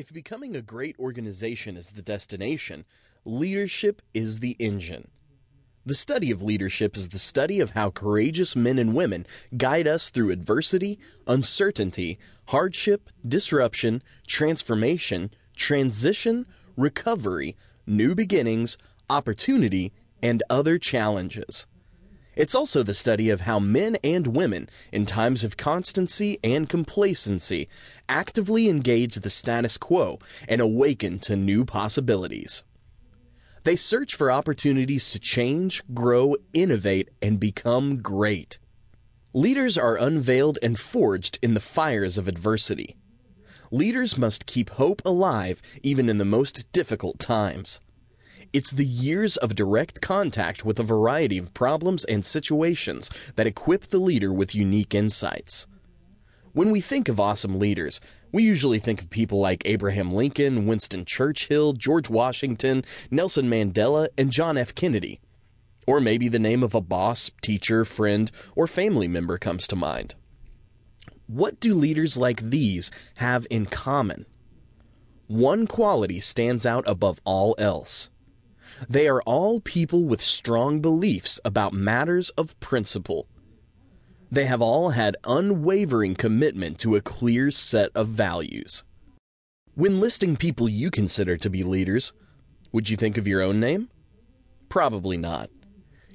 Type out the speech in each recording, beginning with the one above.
If becoming a great organization is the destination, leadership is the engine. The study of leadership is the study of how courageous men and women guide us through adversity, uncertainty, hardship, disruption, transformation, transition, recovery, new beginnings, opportunity, and other challenges. It's also the study of how men and women, in times of constancy and complacency, actively engage the status quo and awaken to new possibilities. They search for opportunities to change, grow, innovate, and become great. Leaders are unveiled and forged in the fires of adversity. Leaders must keep hope alive even in the most difficult times. It's the years of direct contact with a variety of problems and situations that equip the leader with unique insights. When we think of awesome leaders, we usually think of people like Abraham Lincoln, Winston Churchill, George Washington, Nelson Mandela, and John F. Kennedy. Or maybe the name of a boss, teacher, friend, or family member comes to mind. What do leaders like these have in common? One quality stands out above all else they are all people with strong beliefs about matters of principle. They have all had unwavering commitment to a clear set of values. When listing people you consider to be leaders, would you think of your own name? Probably not.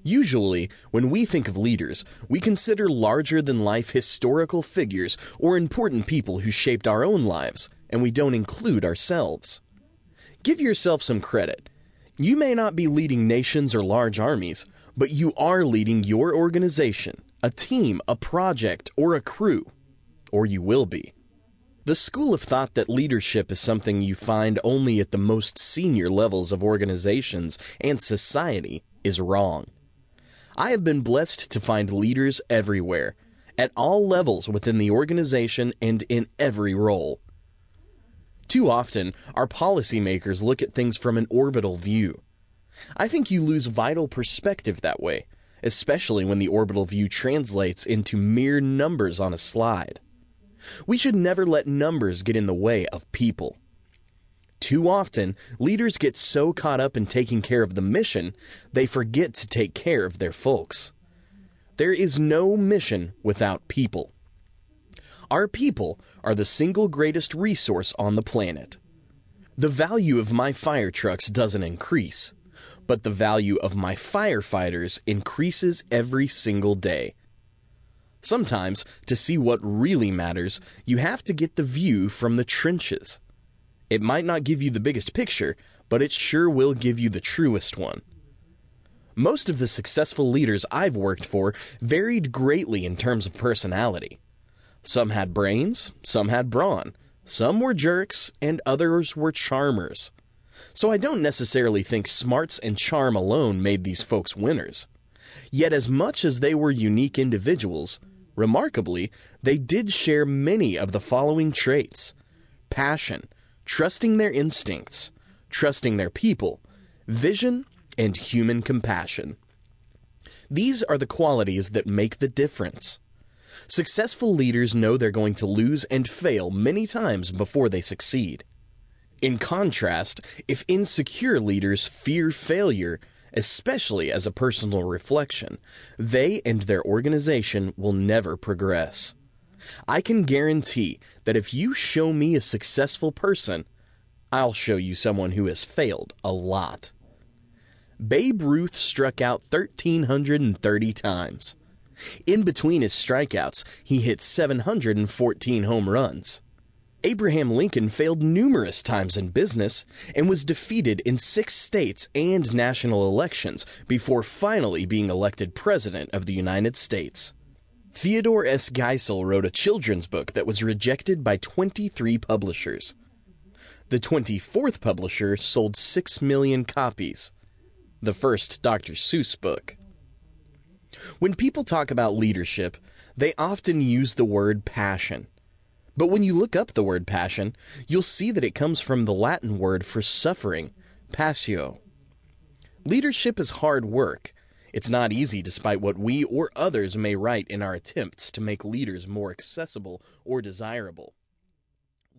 Usually, when we think of leaders, we consider larger than life historical figures or important people who shaped our own lives, and we don't include ourselves. Give yourself some credit you may not be leading nations or large armies, but you are leading your organization, a team, a project, or a crew. Or you will be. The school of thought that leadership is something you find only at the most senior levels of organizations and society is wrong. I have been blessed to find leaders everywhere, at all levels within the organization and in every role. Too often, our policymakers look at things from an orbital view. I think you lose vital perspective that way, especially when the orbital view translates into mere numbers on a slide. We should never let numbers get in the way of people. Too often, leaders get so caught up in taking care of the mission, they forget to take care of their folks. There is no mission without people. Our people are the single greatest resource on the planet. The value of my fire trucks doesn't increase, but the value of my firefighters increases every single day. Sometimes, to see what really matters, you have to get the view from the trenches. It might not give you the biggest picture, but it sure will give you the truest one. Most of the successful leaders I've worked for varied greatly in terms of personality. Some had brains, some had brawn. Some were jerks, and others were charmers. So I don't necessarily think smarts and charm alone made these folks winners. Yet, as much as they were unique individuals, remarkably, they did share many of the following traits passion, trusting their instincts, trusting their people, vision, and human compassion. These are the qualities that make the difference. Successful leaders know they're going to lose and fail many times before they succeed. In contrast, if insecure leaders fear failure, especially as a personal reflection, they and their organization will never progress. I can guarantee that if you show me a successful person, I'll show you someone who has failed a lot. Babe Ruth struck out 1,330 times. In between his strikeouts, he hit 714 home runs. Abraham Lincoln failed numerous times in business and was defeated in six states and national elections before finally being elected President of the United States. Theodore S. Geisel wrote a children's book that was rejected by 23 publishers. The 24th publisher sold 6 million copies. The first Dr. Seuss book. When people talk about leadership, they often use the word passion. But when you look up the word passion, you'll see that it comes from the Latin word for suffering, passio. Leadership is hard work. It's not easy despite what we or others may write in our attempts to make leaders more accessible or desirable.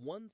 One thing